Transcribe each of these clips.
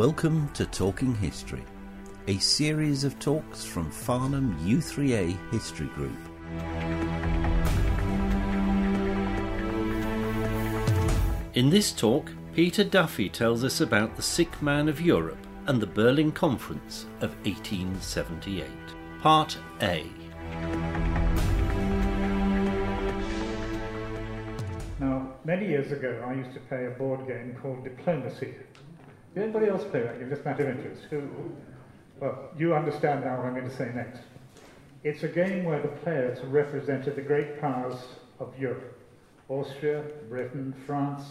Welcome to Talking History, a series of talks from Farnham U3A History Group. In this talk, Peter Duffy tells us about the sick man of Europe and the Berlin Conference of 1878. Part A. Now, many years ago, I used to play a board game called Diplomacy. Did anybody else play that game? Just matter of interest. Who? Well, you understand now what I'm going to say next. It's a game where the players represented the great powers of Europe Austria, Britain, France,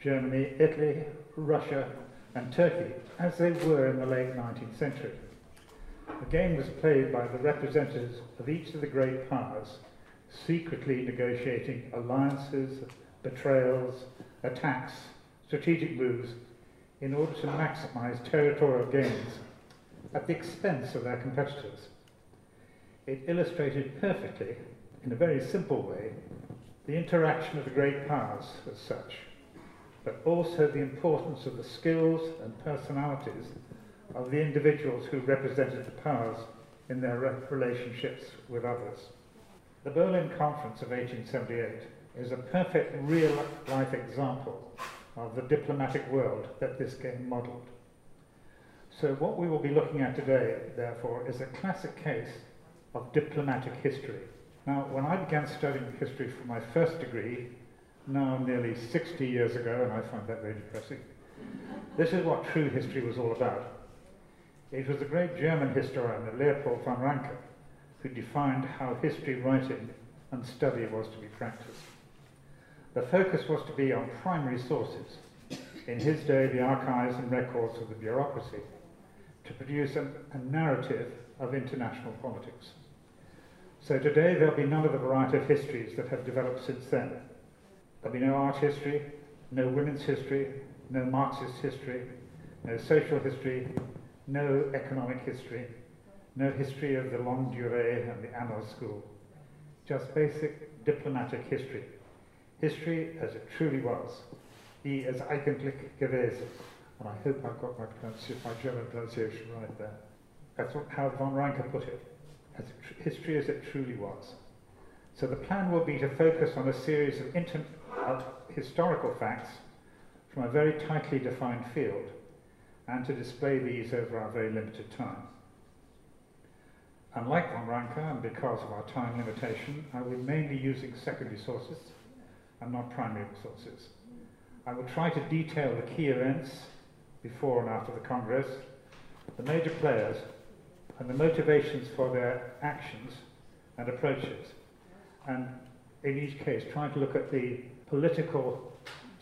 Germany, Italy, Russia, and Turkey, as they were in the late 19th century. The game was played by the representatives of each of the great powers, secretly negotiating alliances, betrayals, attacks, strategic moves in order to maximize territorial gains at the expense of their competitors. It illustrated perfectly, in a very simple way, the interaction of the great powers as such, but also the importance of the skills and personalities of the individuals who represented the powers in their re- relationships with others. The Berlin Conference of 1878 is a perfect real life example of the diplomatic world that this game modelled. So, what we will be looking at today, therefore, is a classic case of diplomatic history. Now, when I began studying history for my first degree, now nearly 60 years ago, and I find that very depressing, this is what true history was all about. It was the great German historian, Leopold von Ranke, who defined how history writing and study was to be practiced. The focus was to be on primary sources, in his day, the archives and records of the bureaucracy, to produce a, narrative of international politics. So today, there'll be none of the variety of histories that have developed since then. There'll be no art history, no women's history, no Marxist history, no social history, no economic history, no history of the longue durée and the Annales School. Just basic diplomatic history history as it truly was, die es eigentlich gewesen. And I hope I've got my, my German pronunciation right there. That's what, how von Ranke put it, as tr- history as it truly was. So the plan will be to focus on a series of, inter- of historical facts from a very tightly defined field and to display these over our very limited time. Unlike von Ranke, and because of our time limitation, I will be mainly using secondary sources and not primary sources. I will try to detail the key events before and after the Congress, the major players, and the motivations for their actions and approaches. And in each case, trying to look at the political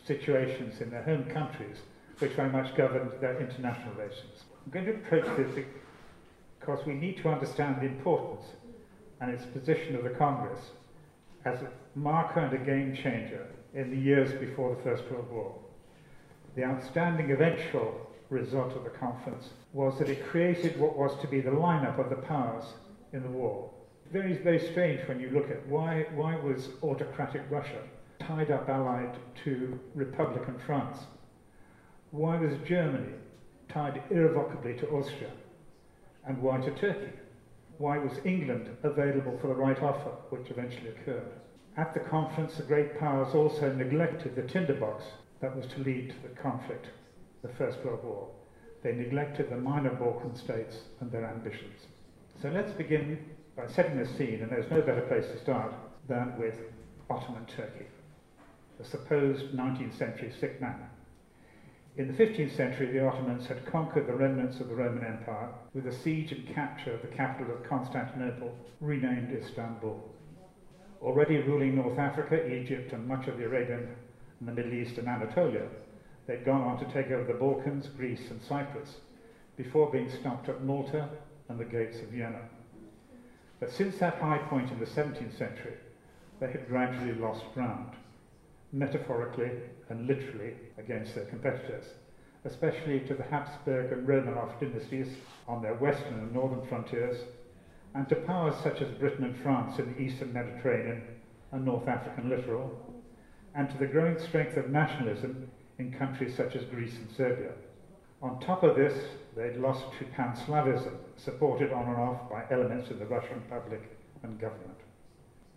situations in their home countries, which very much governed their international relations. I'm going to approach this because we need to understand the importance and its position of the Congress as a marker and a game changer in the years before the First World War. The outstanding eventual result of the conference was that it created what was to be the lineup of the powers in the war. Very, very strange when you look at why, why was autocratic Russia tied up allied to Republican France? Why was Germany tied irrevocably to Austria? And why to Turkey? Why was England available for the right offer, which eventually occurred? At the conference, the great powers also neglected the tinderbox that was to lead to the conflict, the First World War. They neglected the minor Balkan states and their ambitions. So let's begin by setting the scene, and there's no better place to start than with Ottoman Turkey, the supposed 19th century sick man. In the 15th century, the Ottomans had conquered the remnants of the Roman Empire with the siege and capture of the capital of Constantinople, renamed Istanbul. Already ruling North Africa, Egypt, and much of the Arabian and the Middle East and Anatolia, they'd gone on to take over the Balkans, Greece, and Cyprus, before being stopped at Malta and the gates of Vienna. But since that high point in the 17th century, they had gradually lost ground, metaphorically and literally against their competitors, especially to the Habsburg and Romanov dynasties on their western and northern frontiers, and to powers such as Britain and France in the eastern Mediterranean and North African littoral, and to the growing strength of nationalism in countries such as Greece and Serbia. On top of this, they'd lost to pan-Slavism, supported on and off by elements of the Russian public and government.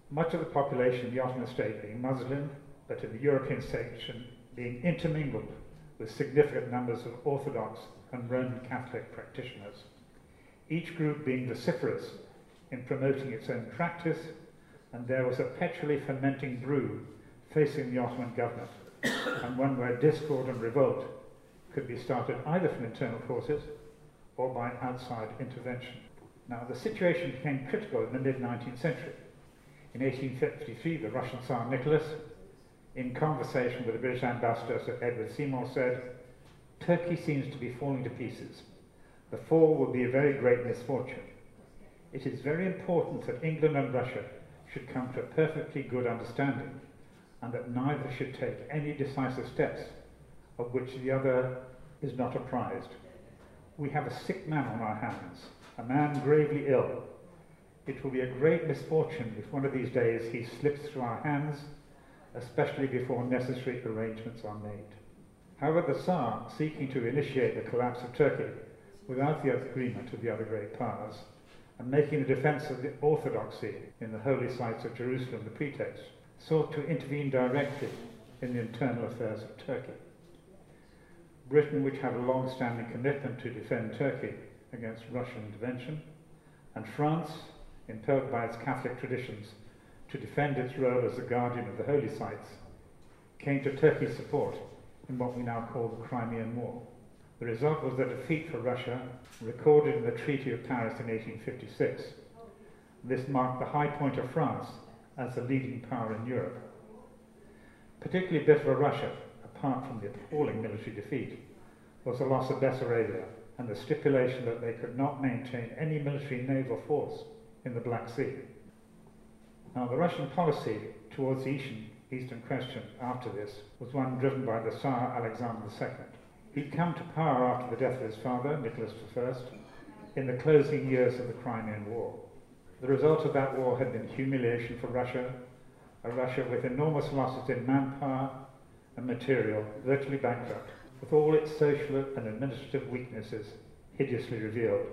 Much of the population of the Ottoman state being Muslim, but in the European section being intermingled with significant numbers of Orthodox and Roman Catholic practitioners, each group being vociferous in promoting its own practice, and there was a perpetually fermenting brew facing the Ottoman government, and one where discord and revolt could be started either from internal causes or by outside intervention. Now, the situation became critical in the mid 19th century. In 1853, the Russian Tsar Nicholas, in conversation with the British ambassador Sir Edward Seymour, said, Turkey seems to be falling to pieces. The fall would be a very great misfortune. It is very important that England and Russia should come to a perfectly good understanding and that neither should take any decisive steps of which the other is not apprised. We have a sick man on our hands, a man gravely ill. It will be a great misfortune if one of these days he slips through our hands, especially before necessary arrangements are made. However, the Tsar, seeking to initiate the collapse of Turkey without the agreement of the other great powers, and making the defense of the orthodoxy in the holy sites of Jerusalem the pretext, sought to intervene directly in the internal affairs of Turkey. Britain, which had a long standing commitment to defend Turkey against Russian intervention, and France, impelled by its Catholic traditions to defend its role as the guardian of the holy sites, came to Turkey's support in what we now call the Crimean War. The result was a defeat for Russia, recorded in the Treaty of Paris in 1856. This marked the high point of France as the leading power in Europe. Particularly bitter for Russia, apart from the appalling military defeat, was the loss of Bessarabia and the stipulation that they could not maintain any military naval force in the Black Sea. Now, the Russian policy towards the Eastern, Eastern question after this was one driven by the Tsar Alexander II. He'd come to power after the death of his father, Nicholas I, in the closing years of the Crimean War. The result of that war had been humiliation for Russia, a Russia with enormous losses in manpower and material, virtually bankrupt, with all its social and administrative weaknesses hideously revealed,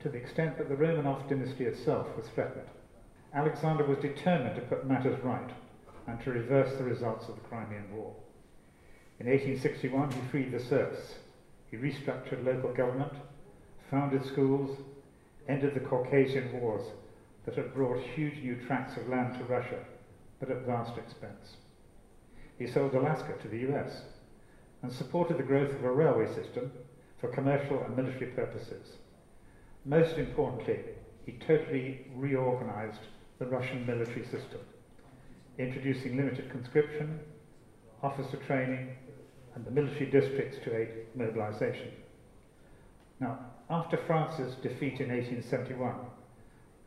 to the extent that the Romanov dynasty itself was threatened. Alexander was determined to put matters right and to reverse the results of the Crimean War. In 1861, he freed the serfs. He restructured local government, founded schools, ended the Caucasian Wars that had brought huge new tracts of land to Russia, but at vast expense. He sold Alaska to the US and supported the growth of a railway system for commercial and military purposes. Most importantly, he totally reorganized the Russian military system, introducing limited conscription, officer training, and the military districts to aid mobilization. Now, after France's defeat in 1871,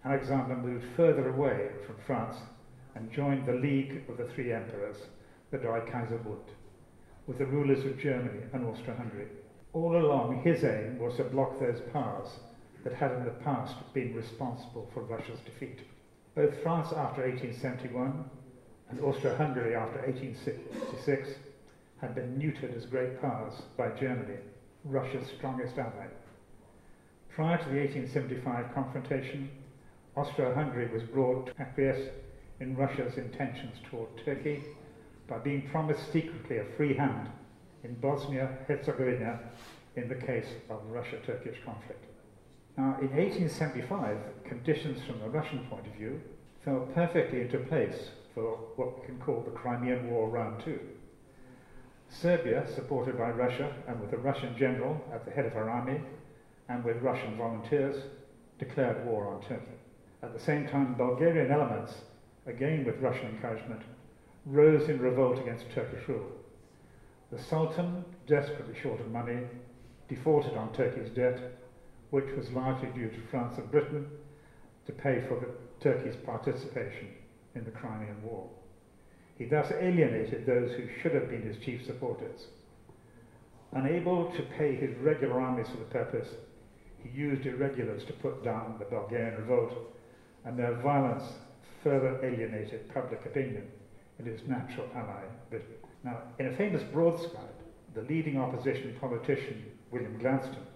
Alexander moved further away from France and joined the League of the Three Emperors, the Dreikaiserbund, with the rulers of Germany and Austria-Hungary. All along, his aim was to block those powers that had in the past been responsible for Russia's defeat. Both France after 1871 and Austria-Hungary after 1866 had been neutered as great powers by Germany, Russia's strongest ally. Prior to the 1875 confrontation, Austria-Hungary was brought to acquiesce in Russia's intentions toward Turkey by being promised secretly a free hand in Bosnia-Herzegovina in the case of Russo-Turkish conflict. Now, in 1875, conditions from the Russian point of view fell perfectly into place for what we can call the Crimean War Round Two. Serbia, supported by Russia and with a Russian general at the head of her army and with Russian volunteers, declared war on Turkey. At the same time, Bulgarian elements, again with Russian encouragement, rose in revolt against Turkish rule. The Sultan, desperately short of money, defaulted on Turkey's debt, which was largely due to France and Britain to pay for Turkey's participation in the Crimean War. He thus alienated those who should have been his chief supporters. Unable to pay his regular armies for the purpose, he used irregulars to put down the Bulgarian revolt, and their violence further alienated public opinion in his natural ally, Britain. Now, in a famous broadside, the leading opposition politician William Gladstone,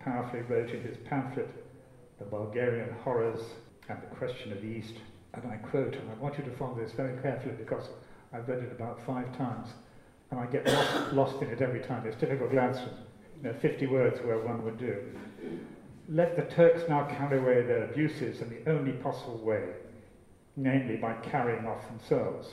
powerfully wrote in his pamphlet, The Bulgarian Horrors and the Question of the East, and I quote, and I want you to follow this very carefully because I've read it about five times, and I get lost, lost in it every time. It's typical Gladstone, you know, 50 words where one would do. Let the Turks now carry away their abuses in the only possible way, namely by carrying off themselves.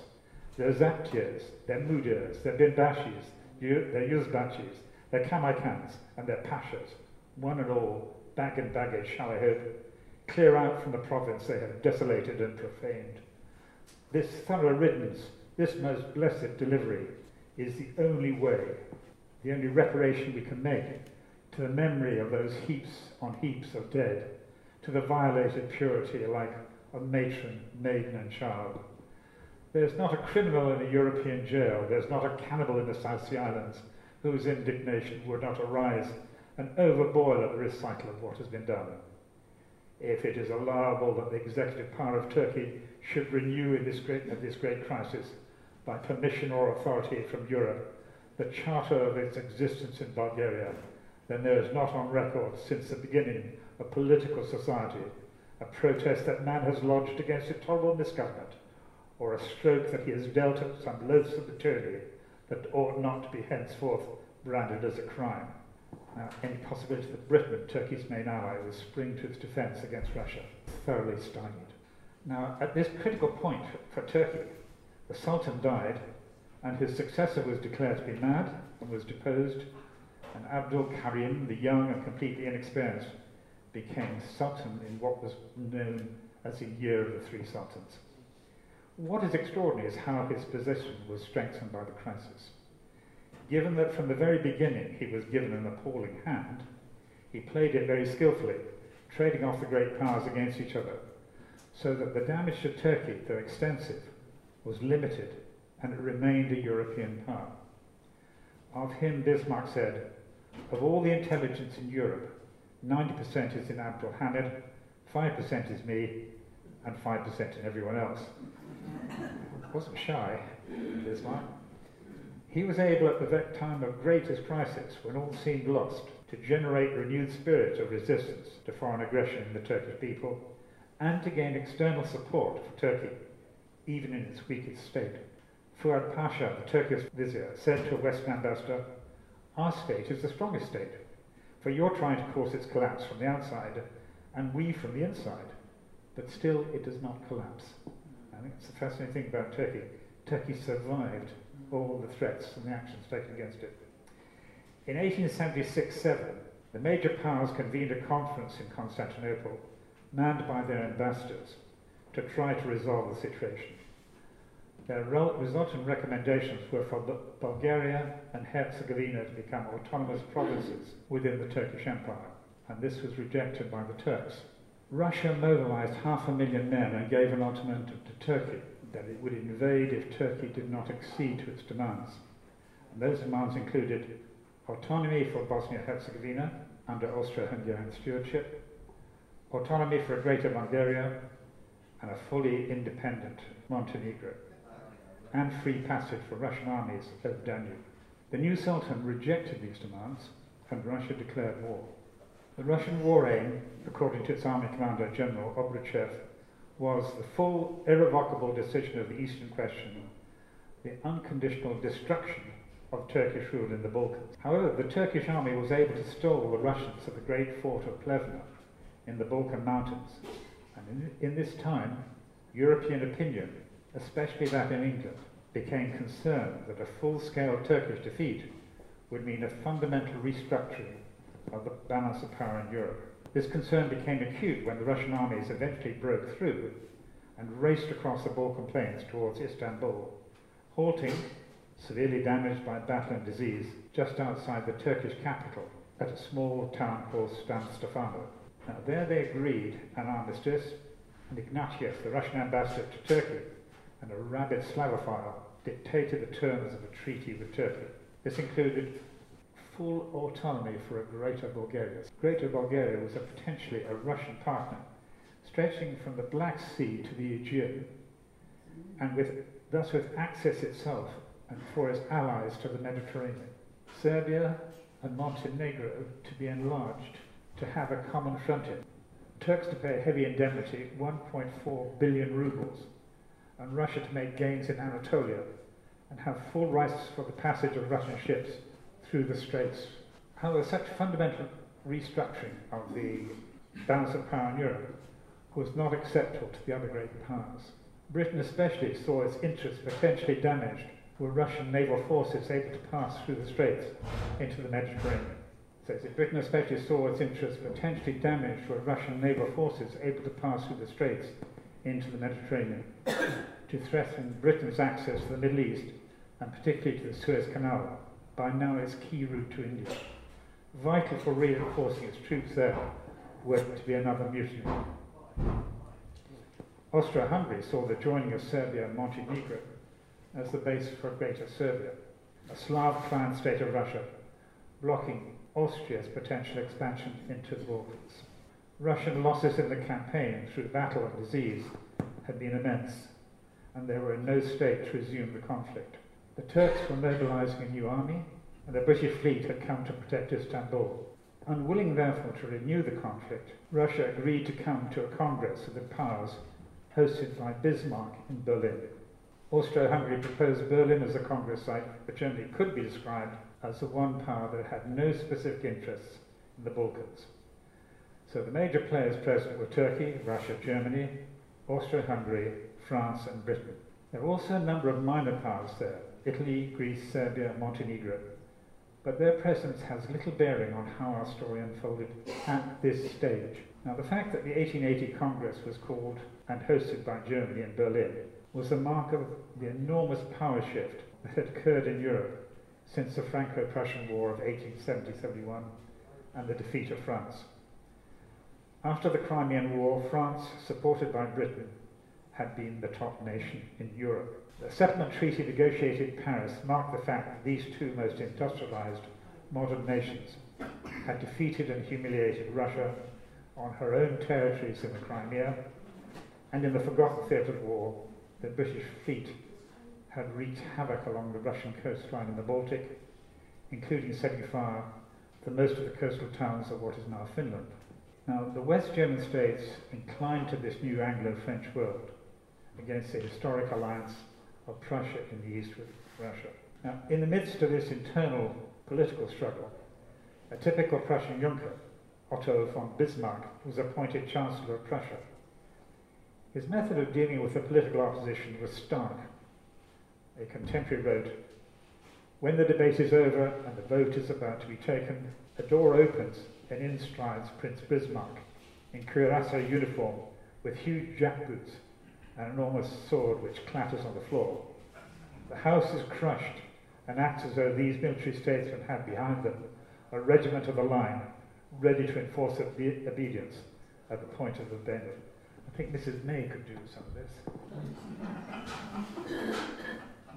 Their Zaptiehs, their Mudirs, their Bimbashis, their Yuzbachis, their Kaimakams, and their Pashas, one and all, bag and baggage, shall I hope, clear out from the province they have desolated and profaned. This thorough riddance, this most blessed delivery, is the only way, the only reparation we can make to the memory of those heaps on heaps of dead, to the violated purity alike of matron, maiden, and child. There's not a criminal in a European jail, there's not a cannibal in the South Sea Islands whose indignation would not arise and overboil at the recital of what has been done. If it is allowable that the executive power of Turkey should renew in this great, in this great crisis, by permission or authority from Europe, the charter of its existence in Bulgaria, then there is not on record since the beginning of political society a protest that man has lodged against intolerable misgovernment, or a stroke that he has dealt at some loathsome tyranny that ought not to be henceforth branded as a crime. Now, any possibility that Britain, Turkey's main ally, would spring to its defence against Russia, thoroughly stymied. Now, at this critical point for Turkey, the Sultan died, and his successor was declared to be mad and was deposed, and Abdul Karim, the young and completely inexperienced, became Sultan in what was known as the Year of the Three Sultans. What is extraordinary is how his position was strengthened by the crisis. Given that from the very beginning he was given an appalling hand, he played it very skillfully, trading off the great powers against each other, so that the damage to Turkey, though extensive, was limited and it remained a European power. Of him, Bismarck said, Of all the intelligence in Europe, 90% is in Abdul Hamid, 5% is me, and 5% in everyone else. Wasn't shy, Bismarck. He was able at the time of greatest crisis, when all seemed lost, to generate renewed spirit of resistance to foreign aggression in the Turkish people and to gain external support for Turkey even in its weakest state. Fuad Pasha, the Turkish vizier, said to a Western ambassador, Our state is the strongest state, for you're trying to cause its collapse from the outside, and we from the inside. But still, it does not collapse. I think it's the fascinating thing about Turkey. Turkey survived all the threats and the actions taken against it. In 1876 7, the major powers convened a conference in Constantinople, manned by their ambassadors, to try to resolve the situation. Their resultant recommendations were for Bulgaria and Herzegovina to become autonomous provinces within the Turkish Empire, and this was rejected by the Turks. Russia mobilized half a million men and gave an ultimatum to Turkey that it would invade if Turkey did not accede to its demands. And those demands included autonomy for Bosnia-Herzegovina under Austro-Hungarian stewardship, autonomy for Greater Bulgaria, and a fully independent Montenegro, and free passage for Russian armies over Danube. The new Sultan rejected these demands, and Russia declared war. The Russian war aim, according to its army commander General Obruchev, was the full, irrevocable decision of the Eastern question, the unconditional destruction of Turkish rule in the Balkans. However, the Turkish army was able to stall the Russians at the great fort of Plevna in the Balkan Mountains and in, in this time, European opinion, especially that in England, became concerned that a full-scale Turkish defeat would mean a fundamental restructuring of the balance of power in Europe. This concern became acute when the Russian armies eventually broke through and raced across the Balkan plains towards Istanbul, halting, severely damaged by battle and disease, just outside the Turkish capital at a small town called San Stefano. Now, there they agreed an armistice, and Ignatieff, the Russian ambassador to Turkey, and a rabid Slavophile, dictated the terms of a treaty with Turkey. This included full autonomy for a Greater Bulgaria. Greater Bulgaria was a potentially a Russian partner, stretching from the Black Sea to the Aegean, and with, thus with access itself and for its allies to the Mediterranean. Serbia, and Montenegro to be enlarged to have a common frontier. Turks to pay a heavy indemnity, 1.4 billion rubles, and Russia to make gains in Anatolia and have full rights for the passage of Russian ships through the straits. However, such fundamental restructuring of the balance of power in Europe was not acceptable to the other great powers. Britain especially saw its interests potentially damaged were Russian naval forces able to pass through the straits into the Mediterranean. So Britain especially saw its interests potentially damaged were Russian naval forces able to pass through the straits into the Mediterranean to threaten Britain's access to the Middle East and particularly to the Suez Canal by now its key route to India. Vital for reinforcing its troops there were to be another mutiny. Austro-Hungary saw the joining of Serbia and Montenegro as the base for Greater Serbia, a Slav client state of Russia, blocking Austria's potential expansion into the Balkans. Russian losses in the campaign through battle and disease had been immense, and they were in no state to resume the conflict. The Turks were mobilizing a new army, and the British fleet had come to protect Istanbul. Unwilling, therefore, to renew the conflict, Russia agreed to come to a congress of the powers hosted by Bismarck in Berlin. Austro-Hungary proposed Berlin as a congress site, but Germany could be described as the one power that had no specific interests in the Balkans. So the major players present were Turkey, Russia, Germany, Austro-Hungary, France and Britain. There were also a number of minor powers there, Italy, Greece, Serbia, Montenegro. But their presence has little bearing on how our story unfolded at this stage. Now, the fact that the 1880 Congress was called and hosted by Germany in Berlin was a mark of the enormous power shift that had occurred in Europe since the Franco-Prussian War of 1870-71 and the defeat of France. After the Crimean War, France, supported by Britain, had been the top nation in Europe. The settlement treaty negotiated in Paris marked the fact that these two most industrialized modern nations had defeated and humiliated Russia on her own territories in the Crimea and in the forgotten theatre of war the British fleet had wreaked havoc along the Russian coastline in the Baltic, including setting fire to most of the coastal towns of what is now Finland. Now, the West German states inclined to this new Anglo-French world against the historic alliance of Prussia in the east with Russia. Now, in the midst of this internal political struggle, a typical Prussian Junker, Otto von Bismarck, was appointed Chancellor of Prussia his method of dealing with the political opposition was stark. A contemporary wrote, When the debate is over and the vote is about to be taken, a door opens and in strides Prince Bismarck in cuirassier uniform with huge jackboots an enormous sword which clatters on the floor. The house is crushed and acts as though these military statesmen had behind them a regiment of the line ready to enforce obe- obedience at the point of the bayonet. I think Mrs. May could do some of this.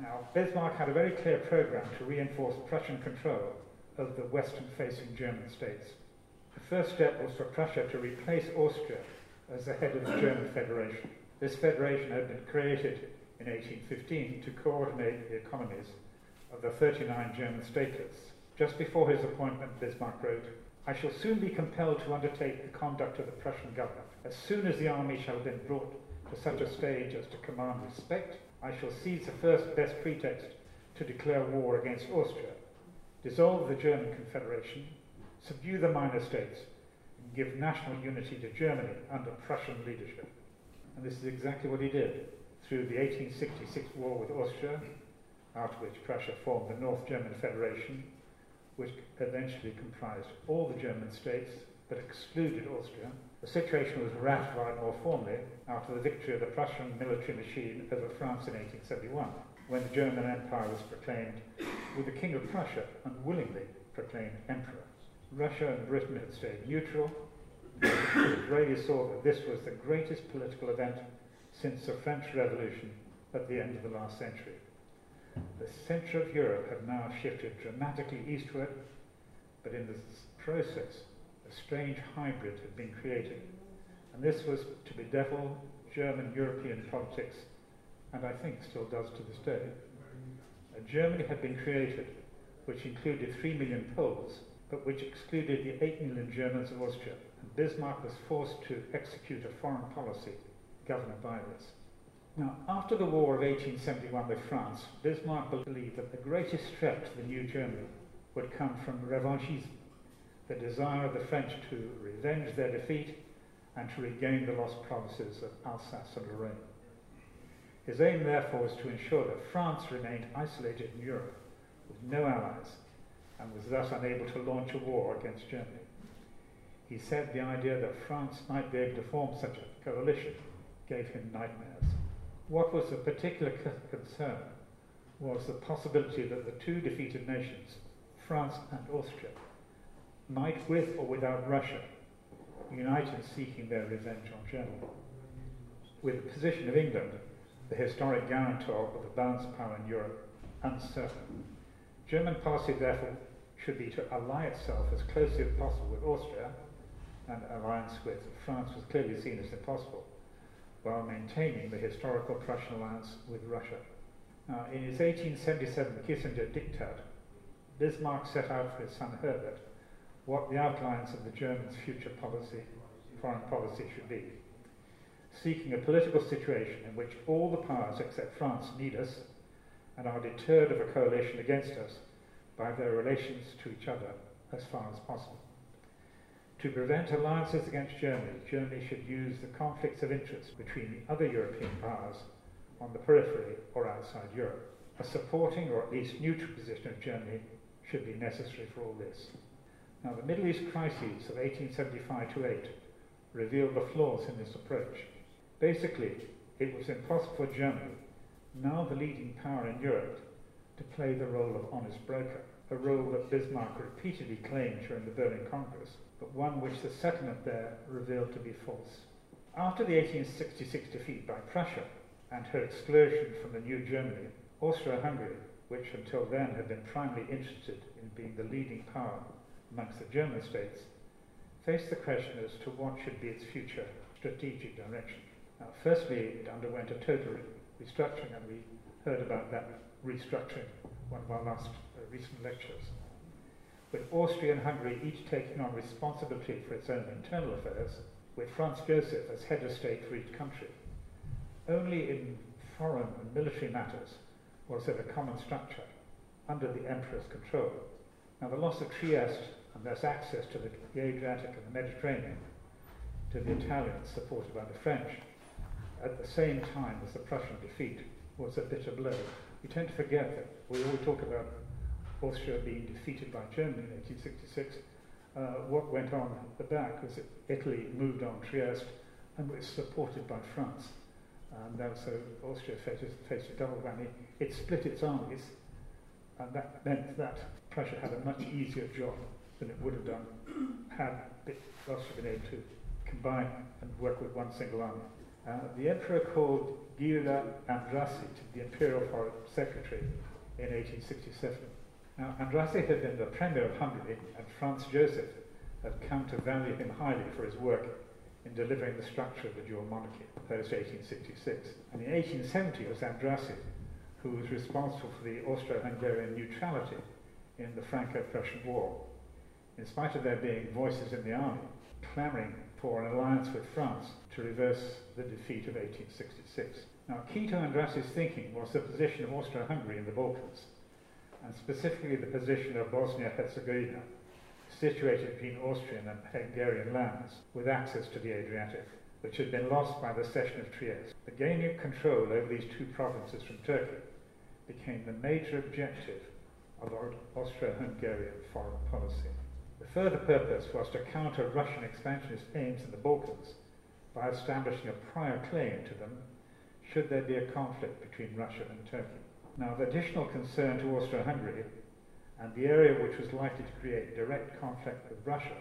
now, Bismarck had a very clear program to reinforce Prussian control of the western facing German states. The first step was for Prussia to replace Austria as the head of the German Federation. This federation had been created in 1815 to coordinate the economies of the 39 German statelets. Just before his appointment, Bismarck wrote, I shall soon be compelled to undertake the conduct of the Prussian government. As soon as the army shall have been brought to such a stage as to command respect, I shall seize the first best pretext to declare war against Austria, dissolve the German Confederation, subdue the minor states, and give national unity to Germany under Prussian leadership. And this is exactly what he did through the 1866 war with Austria, after which Prussia formed the North German Federation, which eventually comprised all the German states but excluded Austria, the situation was ratified more formally after the victory of the Prussian military machine over France in 1871, when the German Empire was proclaimed, with the King of Prussia unwillingly proclaimed emperor. Russia and Britain had stayed neutral. Disraeli saw that this was the greatest political event since the French Revolution at the end of the last century. The centre of Europe had now shifted dramatically eastward, but in this process, a strange hybrid had been created. And this was to bedevil German European politics, and I think still does to this day. A Germany had been created which included three million Poles but which excluded the 8 million Germans of Austria, Bismarck was forced to execute a foreign policy governed by this. Now, after the War of 1871 with France, Bismarck believed that the greatest threat to the new Germany would come from revanchisme, the desire of the French to revenge their defeat and to regain the lost provinces of Alsace and Lorraine. His aim, therefore, was to ensure that France remained isolated in Europe with no allies and was thus unable to launch a war against Germany. He said the idea that France might be able to form such a coalition gave him nightmares. What was of particular concern was the possibility that the two defeated nations, France and Austria, might, with or without Russia, unite in seeking their revenge on Germany. With the position of England, the historic guarantor of the balance of power in Europe, uncertain, German policy, therefore, should be to ally itself as closely as possible with Austria, and alliance with France was clearly seen as impossible, while maintaining the historical Prussian alliance with Russia. In his 1877 Kissinger Diktat, Bismarck set out for his son Herbert what the outlines of the Germans' future policy, foreign policy should be, seeking a political situation in which all the powers except France need us and are deterred of a coalition against us by their relations to each other as far as possible. To prevent alliances against Germany, Germany should use the conflicts of interest between the other European powers on the periphery or outside Europe. A supporting or at least neutral position of Germany should be necessary for all this. Now, the Middle East crises of 1875 to 8 revealed the flaws in this approach. Basically, it was impossible for Germany, now the leading power in Europe, to play the role of honest broker, a role that Bismarck repeatedly claimed during the Berlin Congress, but one which the settlement there revealed to be false. After the 1866 defeat by Prussia and her exclusion from the new Germany, Austria-Hungary, which until then had been primarily interested in being the leading power amongst the German states, faced the question as to what should be its future strategic direction. Now, firstly, it underwent a total restructuring, and we heard about that restructuring one of our last uh, recent lectures. With Austria and Hungary each taking on responsibility for its own internal affairs, with Franz Joseph as head of state for each country. Only in foreign and military matters was there a common structure under the emperor's control. Now, the loss of Trieste and thus access to the Adriatic and the Mediterranean to the Italians supported by the French at the same time as the Prussian defeat was a bitter blow. We tend to forget that we always talk about Austria being defeated by Germany in 1866. Uh, what went on at the back was that Italy moved on Trieste and was supported by France. And so Austria faced, faced a double whammy. It split its armies, and that meant that Prussia had a much easier job than it would have done had Austria been able to combine and work with one single army. Uh, the emperor called Gyula Andrassy to the imperial foreign secretary in 1867. Now, Andrassy had been the premier of Hungary, and Franz Joseph had come to value him highly for his work in delivering the structure of the dual monarchy, post 1866. And in 1870, it was Andrassy who was responsible for the Austro-Hungarian neutrality in the Franco-Prussian War. In spite of there being voices in the army clamouring for an alliance with France to reverse the defeat of 1866. Now, key to Andrassy's thinking was the position of Austria-Hungary in the Balkans, and specifically the position of Bosnia-Herzegovina, situated between Austrian and Hungarian lands, with access to the Adriatic, which had been lost by the cession of Trieste. The gaining of control over these two provinces from Turkey became the major objective of Austro-Hungarian foreign policy. The further purpose was to counter Russian expansionist aims in the Balkans by establishing a prior claim to them should there be a conflict between Russia and Turkey. Now, of additional concern to Austro-Hungary and the area which was likely to create direct conflict with Russia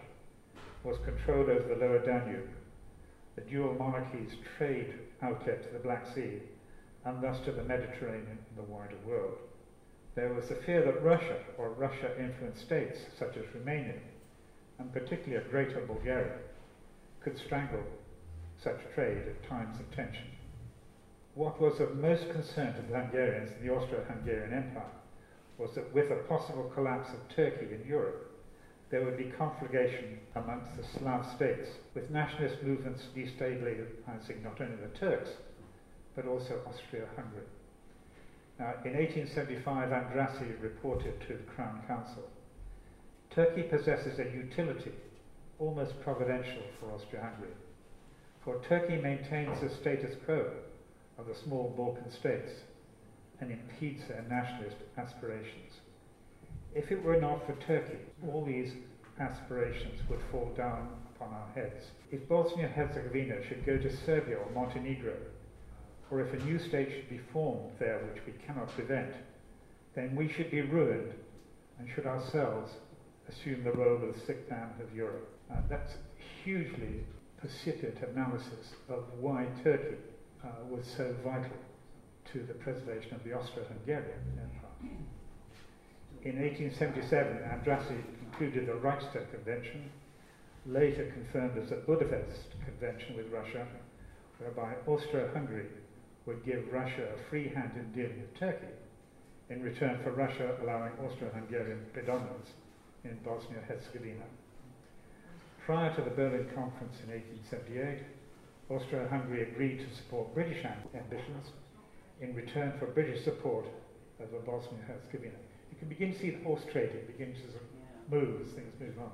was control over the lower Danube, the dual monarchy's trade outlet to the Black Sea and thus to the Mediterranean and the wider world. There was the fear that Russia or Russia influenced states such as Romania, and particularly Greater Bulgaria, could strangle such trade at times of tension. What was of most concern to the Hungarians in the Austro Hungarian Empire was that with a possible collapse of Turkey in Europe, there would be conflagration amongst the Slav states, with nationalist movements destabilizing not only the Turks, but also Austria-Hungary. Now, in 1875, Andrassy reported to the Crown Council, Turkey possesses a utility almost providential for Austria-Hungary, for Turkey maintains the status quo of the small Balkan states and impedes their nationalist aspirations. If it were not for Turkey, all these aspirations would fall down upon our heads. If Bosnia-Herzegovina should go to Serbia or Montenegro, or if a new state should be formed there which we cannot prevent, then we should be ruined and should ourselves assume the role of the sick man of Europe. Uh, that's hugely precipitate analysis of why Turkey uh, was so vital to the preservation of the Austro-Hungarian Empire. In 1877, Andrassy concluded the Reichstadt Convention, later confirmed as the Budapest Convention with Russia, whereby Austro-Hungary would give Russia a free hand in dealing with Turkey, in return for Russia allowing Austro-Hungarian predominance in Bosnia-Herzegovina. Prior to the Berlin Conference in 1878, Austro-Hungary agreed to support British ambitions in return for British support over Bosnia-Herzegovina. You can begin to see the horse trading begin to move as things move on.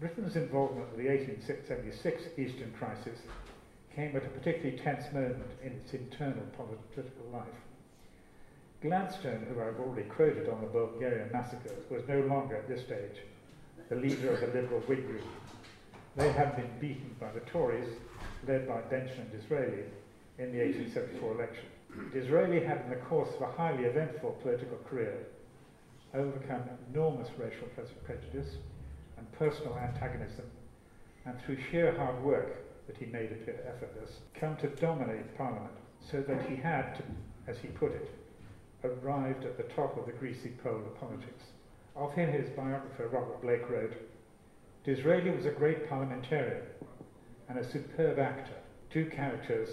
Britain's involvement with the 1876 Eastern Crisis came at a particularly tense moment in its internal political life. Gladstone, who I've already quoted on the Bulgarian massacres, was no longer at this stage the leader of the Liberal Whig group. They had been beaten by the Tories, led by Benjamin Disraeli, in the 1874 election. Disraeli had, in the course of a highly eventful political career, overcome enormous racial prejudice and personal antagonism, and through sheer hard work that he made appear effortless, come to dominate Parliament, so that he had, to, as he put it, arrived at the top of the greasy pole of politics. Of him, his biographer Robert Blake wrote, Disraeli was a great parliamentarian and a superb actor, two characters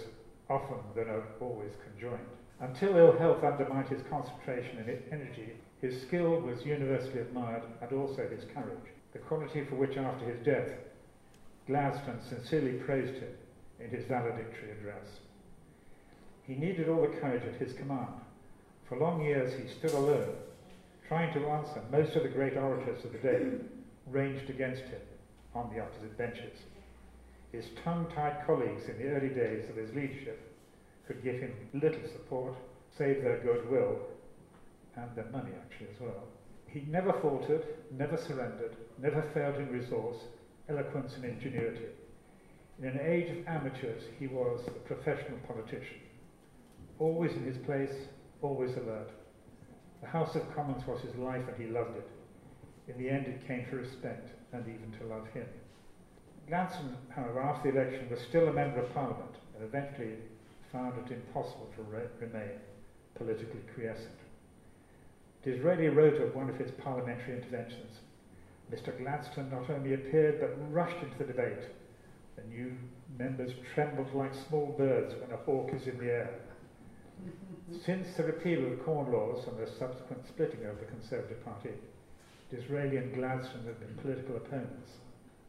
often though not always conjoined. Until ill health undermined his concentration and energy, his skill was universally admired and also his courage, the quality for which after his death Gladstone sincerely praised him in his valedictory address. He needed all the courage at his command. For long years he stood alone, trying to answer most of the great orators of the day ranged against him on the opposite benches. His tongue-tied colleagues in the early days of his leadership could give him little support, save their goodwill and their money actually as well. He never faltered, never surrendered, never failed in resource, eloquence and ingenuity. In an age of amateurs, he was a professional politician, always in his place, always alert. The House of Commons was his life and he loved it. In the end, it came to respect and even to love him. Gladstone, however, after the election, was still a member of Parliament and eventually found it impossible to re- remain politically quiescent. Disraeli wrote of one of his parliamentary interventions Mr. Gladstone not only appeared but rushed into the debate. The new members trembled like small birds when a hawk is in the air. Since the repeal of the Corn Laws and the subsequent splitting of the Conservative Party, Disraeli and Gladstone have been political opponents.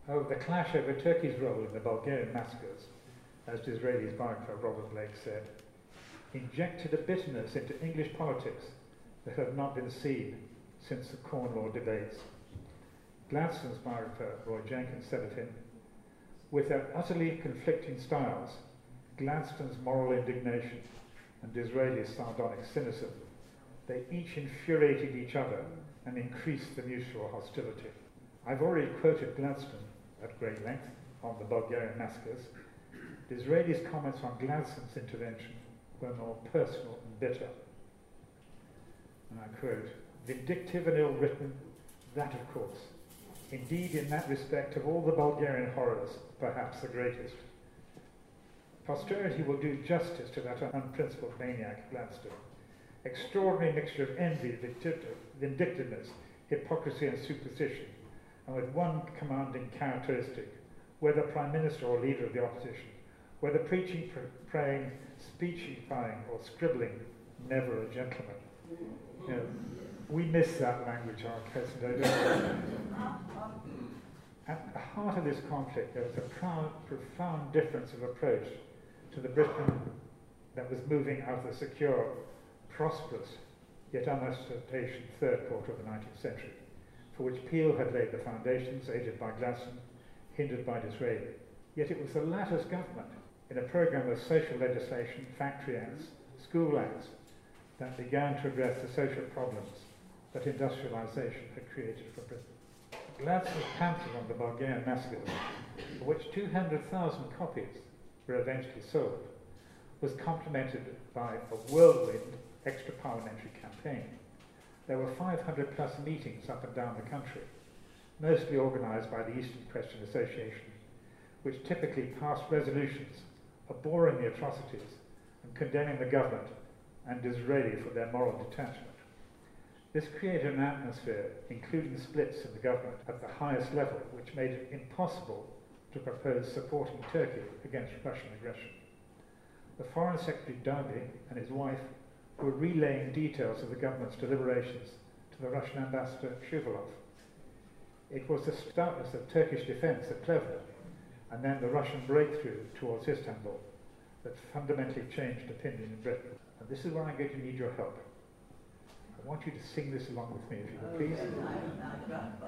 However, the clash over Turkey's role in the Bulgarian massacres, as Disraeli's biographer Robert Blake said, injected a bitterness into English politics that had not been seen since the Corn Law debates. Gladstone's biographer, Roy Jenkins, said of him, with their utterly conflicting styles, Gladstone's moral indignation and Disraeli's sardonic cynicism, they each infuriated each other and increased the mutual hostility. I've already quoted Gladstone at great length on the Bulgarian massacres. Disraeli's comments on Gladstone's intervention were more personal and bitter. And I quote, vindictive and ill written, that of course, Indeed, in that respect, of all the Bulgarian horrors, perhaps the greatest. Posterity will do justice to that unprincipled maniac, Gladstone. Extraordinary mixture of envy, vindictiveness, hypocrisy, and superstition, and with one commanding characteristic whether Prime Minister or leader of the opposition, whether preaching, pr- praying, speechifying, or scribbling, never a gentleman. You know, We miss that language, our Kessler. At the heart of this conflict, there was a proud, profound difference of approach to the Britain that was moving out of the secure, prosperous, yet unostentatious third quarter of the 19th century, for which Peel had laid the foundations, aided by Gladstone, hindered by Disraeli. Yet it was the latter's government, in a programme of social legislation, factory acts, school acts, that began to address the social problems that industrialisation had created for Britain. Gladstone's pamphlet on the Bulgarian massacres, for which 200,000 copies were eventually sold, was complemented by a whirlwind extra parliamentary campaign. There were 500 plus meetings up and down the country, mostly organised by the Eastern Question Association, which typically passed resolutions abhorring the atrocities and condemning the government and Disraeli for their moral detachment. This created an atmosphere, including splits in the government at the highest level, which made it impossible to propose supporting Turkey against Russian aggression. The Foreign Secretary Derby and his wife were relaying details of the government's deliberations to the Russian ambassador Shuvalov. It was the stoutness of Turkish defence at Plevna and then the Russian breakthrough towards Istanbul that fundamentally changed opinion in Britain. And this is where I'm going to need your help. I want you to sing this along with me, if you will, please.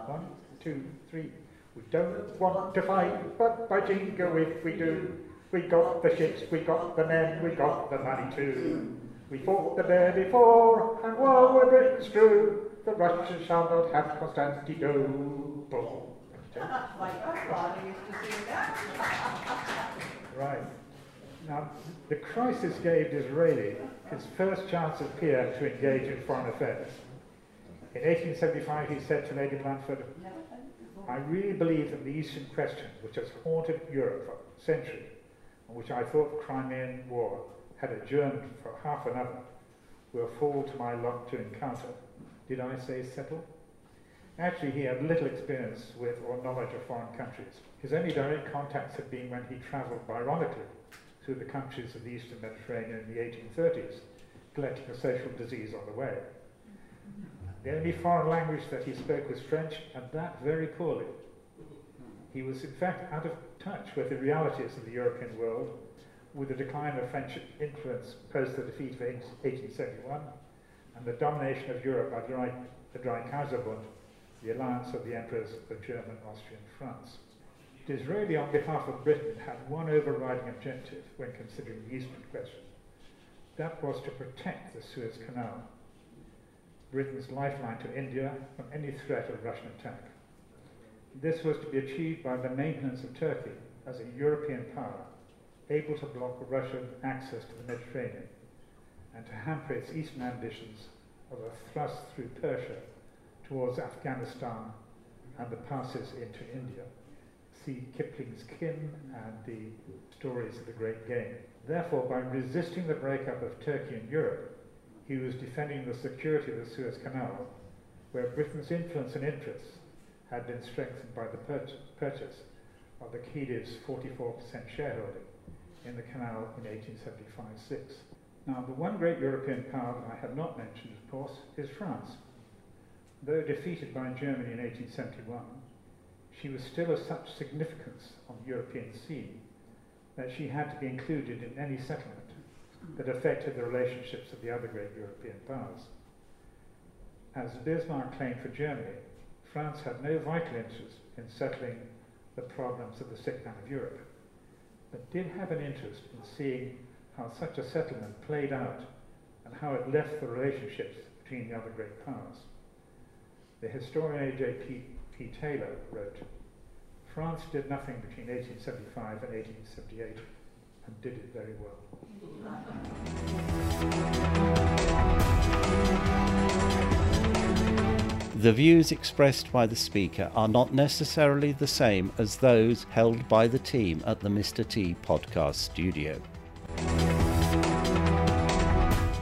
One, two, three. We don't want to fight, but by jingo if we do. We got the ships, we got the men, we got the money too. We fought the bear before, and while we're Britons true, the Russians shall not have Constantinople. right. Now, the crisis gave Disraeli his first chance as peer to engage in foreign affairs. In 1875, he said to Lady Bradford, I really believe that the Eastern question, which has haunted Europe for centuries, and which I thought the Crimean War had adjourned for half another, will fall to my lot to encounter. Did I say settle? Actually, he had little experience with or knowledge of foreign countries. His only direct contacts had been when he travelled, ironically, through the countries of the Eastern Mediterranean in the 1830s, collecting a social disease on the way. The only foreign language that he spoke was French, and that very poorly. He was, in fact, out of touch with the realities of the European world, with the decline of French influence post the defeat of 1871 and the domination of Europe by the Dreikaiserbund, the alliance of the emperors of German, Austria, and France. Disraeli, on behalf of Britain, had one overriding objective when considering the Eastern question. That was to protect the Suez Canal, Britain's lifeline to India from any threat of Russian attack. This was to be achieved by the maintenance of Turkey as a European power, able to block Russian access to the Mediterranean and to hamper its eastern ambitions of a thrust through Persia towards Afghanistan and the passes into India see Kipling's Kim and the stories of the Great Game. Therefore, by resisting the breakup of Turkey and Europe, he was defending the security of the Suez Canal, where Britain's influence and interests had been strengthened by the purchase of the Khedive's 44% shareholding in the canal in 1875-6. Now, the one great European power that I have not mentioned, of course, is France. Though defeated by Germany in 1871, she was still of such significance on the European scene that she had to be included in any settlement that affected the relationships of the other great European powers. As Bismarck claimed for Germany, France had no vital interest in settling the problems of the sick man of Europe, but did have an interest in seeing how such a settlement played out and how it left the relationships between the other great powers. The historian A.J. P. Taylor wrote, France did nothing between 1875 and 1878 and did it very well. The views expressed by the speaker are not necessarily the same as those held by the team at the Mr. T podcast studio.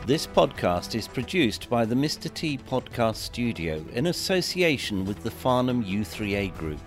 This podcast is produced by the Mr. T Podcast Studio in association with the Farnham U3A Group.